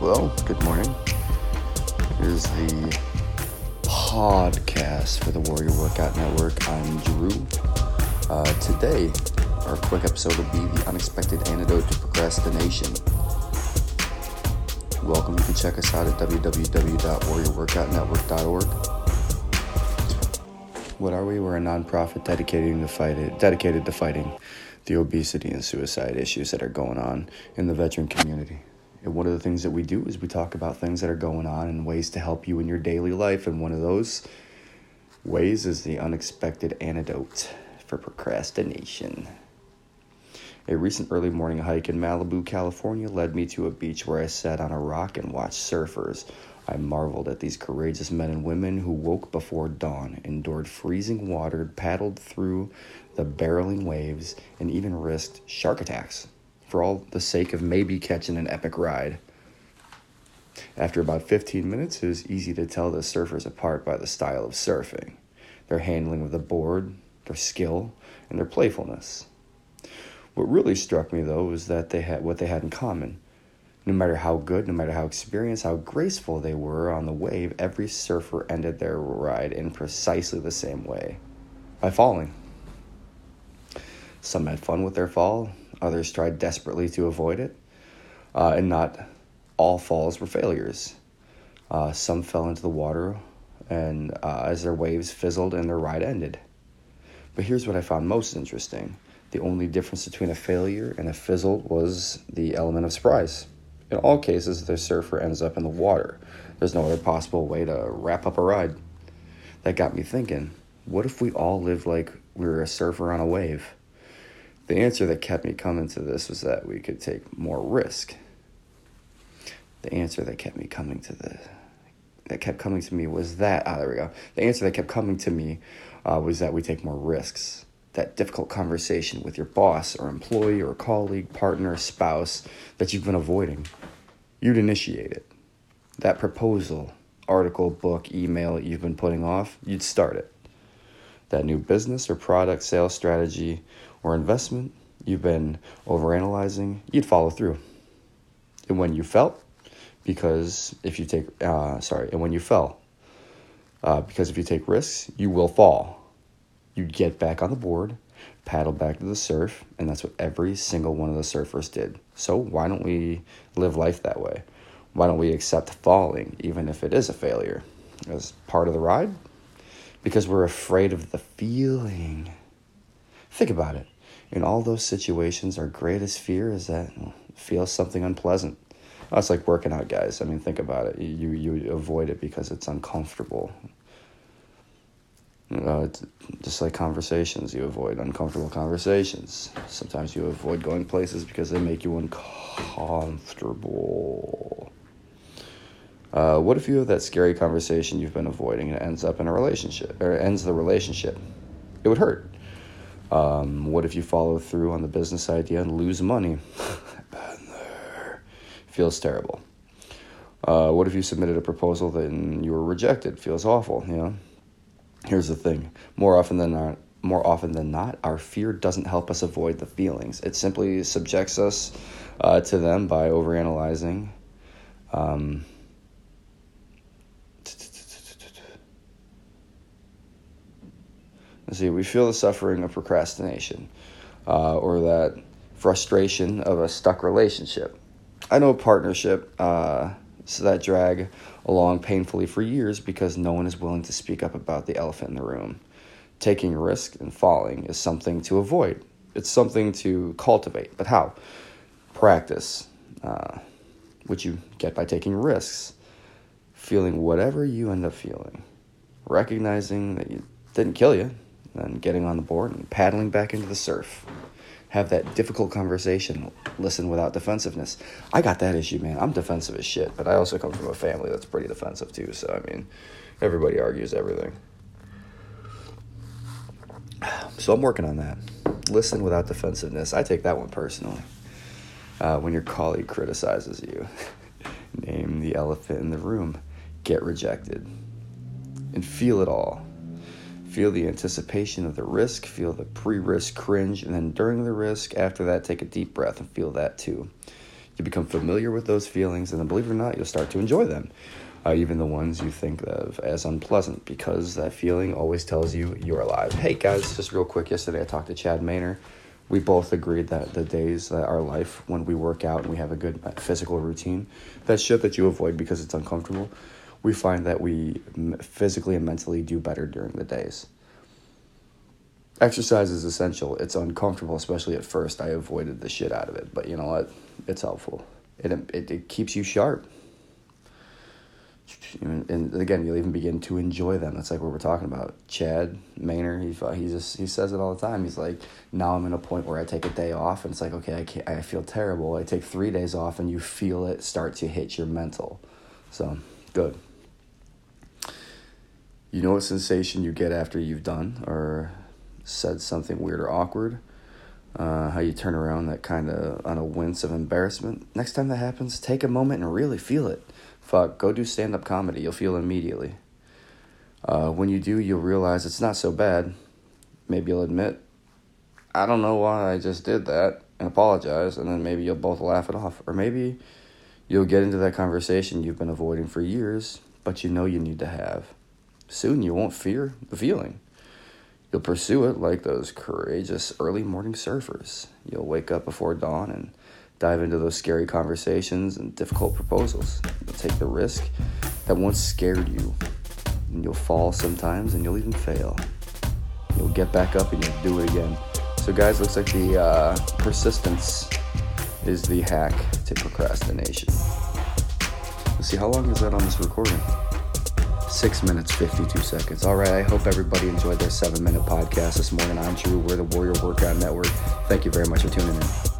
Well, good morning. Here's the podcast for the Warrior Workout Network. I'm Drew. Uh, today, our quick episode will be the unexpected antidote to procrastination. Welcome. You can check us out at www.warriorworkoutnetwork.org. What are we? We're a nonprofit dedicated to fight dedicated to fighting the obesity and suicide issues that are going on in the veteran community. And one of the things that we do is we talk about things that are going on and ways to help you in your daily life. And one of those ways is the unexpected antidote for procrastination. A recent early morning hike in Malibu, California led me to a beach where I sat on a rock and watched surfers. I marveled at these courageous men and women who woke before dawn, endured freezing water, paddled through the barreling waves, and even risked shark attacks for all the sake of maybe catching an epic ride. After about 15 minutes, it was easy to tell the surfers apart by the style of surfing, their handling of the board, their skill, and their playfulness. What really struck me though was that they had what they had in common. No matter how good, no matter how experienced, how graceful they were on the wave, every surfer ended their ride in precisely the same way by falling. Some had fun with their fall, Others tried desperately to avoid it, uh, and not all falls were failures. Uh, some fell into the water, and uh, as their waves fizzled and their ride ended. But here's what I found most interesting the only difference between a failure and a fizzle was the element of surprise. In all cases, the surfer ends up in the water. There's no other possible way to wrap up a ride. That got me thinking what if we all lived like we were a surfer on a wave? The answer that kept me coming to this was that we could take more risk. The answer that kept me coming to the that kept coming to me was that ah there we go. The answer that kept coming to me uh, was that we take more risks. That difficult conversation with your boss or employee or colleague, partner, spouse that you've been avoiding, you'd initiate it. That proposal, article, book, email that you've been putting off, you'd start it. That new business or product sales strategy or investment you've been overanalyzing, you'd follow through. And when you felt, because if you take, uh, sorry, and when you fell, uh, because if you take risks, you will fall. You get back on the board, paddle back to the surf, and that's what every single one of the surfers did. So why don't we live life that way? Why don't we accept falling, even if it is a failure, as part of the ride? Because we're afraid of the feeling Think about it. In all those situations, our greatest fear is that feel something unpleasant. It's like working out, guys. I mean, think about it. You you avoid it because it's uncomfortable. Uh, just like conversations, you avoid uncomfortable conversations. Sometimes you avoid going places because they make you uncomfortable. Uh, what if you have that scary conversation you've been avoiding and it ends up in a relationship or ends the relationship? It would hurt. Um, what if you follow through on the business idea and lose money? Feels terrible. Uh, what if you submitted a proposal and you were rejected? Feels awful. You know. Here's the thing: more often than not, more often than not, our fear doesn't help us avoid the feelings. It simply subjects us uh, to them by overanalyzing. Um, see, we feel the suffering of procrastination uh, or that frustration of a stuck relationship. I know a partnership uh, so that drag along painfully for years because no one is willing to speak up about the elephant in the room. Taking risk and falling is something to avoid. It's something to cultivate. But how? Practice, uh, which you get by taking risks, feeling whatever you end up feeling, recognizing that it didn't kill you, and getting on the board and paddling back into the surf. Have that difficult conversation, listen without defensiveness. I got that issue, man. I'm defensive as shit, but I also come from a family that's pretty defensive too, so I mean, everybody argues everything. So I'm working on that. Listen without defensiveness. I take that one personally. Uh, when your colleague criticizes you, name the elephant in the room, get rejected, and feel it all Feel the anticipation of the risk, feel the pre risk cringe, and then during the risk, after that, take a deep breath and feel that too. You become familiar with those feelings, and then believe it or not, you'll start to enjoy them. Uh, even the ones you think of as unpleasant, because that feeling always tells you you're alive. Hey guys, just real quick, yesterday I talked to Chad Maynor. We both agreed that the days that our life when we work out and we have a good physical routine, that shit that you avoid because it's uncomfortable, we find that we physically and mentally do better during the days. Exercise is essential. It's uncomfortable, especially at first. I avoided the shit out of it, but you know what? It's helpful. It it, it keeps you sharp. And again, you'll even begin to enjoy them. That's like what we're talking about. Chad Maynor, he he just he says it all the time. He's like, now I'm in a point where I take a day off, and it's like, okay, I can't, I feel terrible. I take three days off, and you feel it start to hit your mental. So good. You know what sensation you get after you've done or said something weird or awkward? Uh, how you turn around that kind of on a wince of embarrassment. Next time that happens, take a moment and really feel it. Fuck, go do stand up comedy. You'll feel it immediately. Uh, when you do, you'll realize it's not so bad. Maybe you'll admit, I don't know why I just did that and apologize, and then maybe you'll both laugh it off. Or maybe you'll get into that conversation you've been avoiding for years, but you know you need to have. Soon you won't fear the feeling. You'll pursue it like those courageous early morning surfers. You'll wake up before dawn and dive into those scary conversations and difficult proposals. You'll take the risk that once scared you. And you'll fall sometimes and you'll even fail. You'll get back up and you'll do it again. So, guys, looks like the uh, persistence is the hack to procrastination. Let's see, how long is that on this recording? Six minutes, 52 seconds. All right, I hope everybody enjoyed their seven minute podcast this morning. I'm Drew. We're the Warrior Workout Network. Thank you very much for tuning in.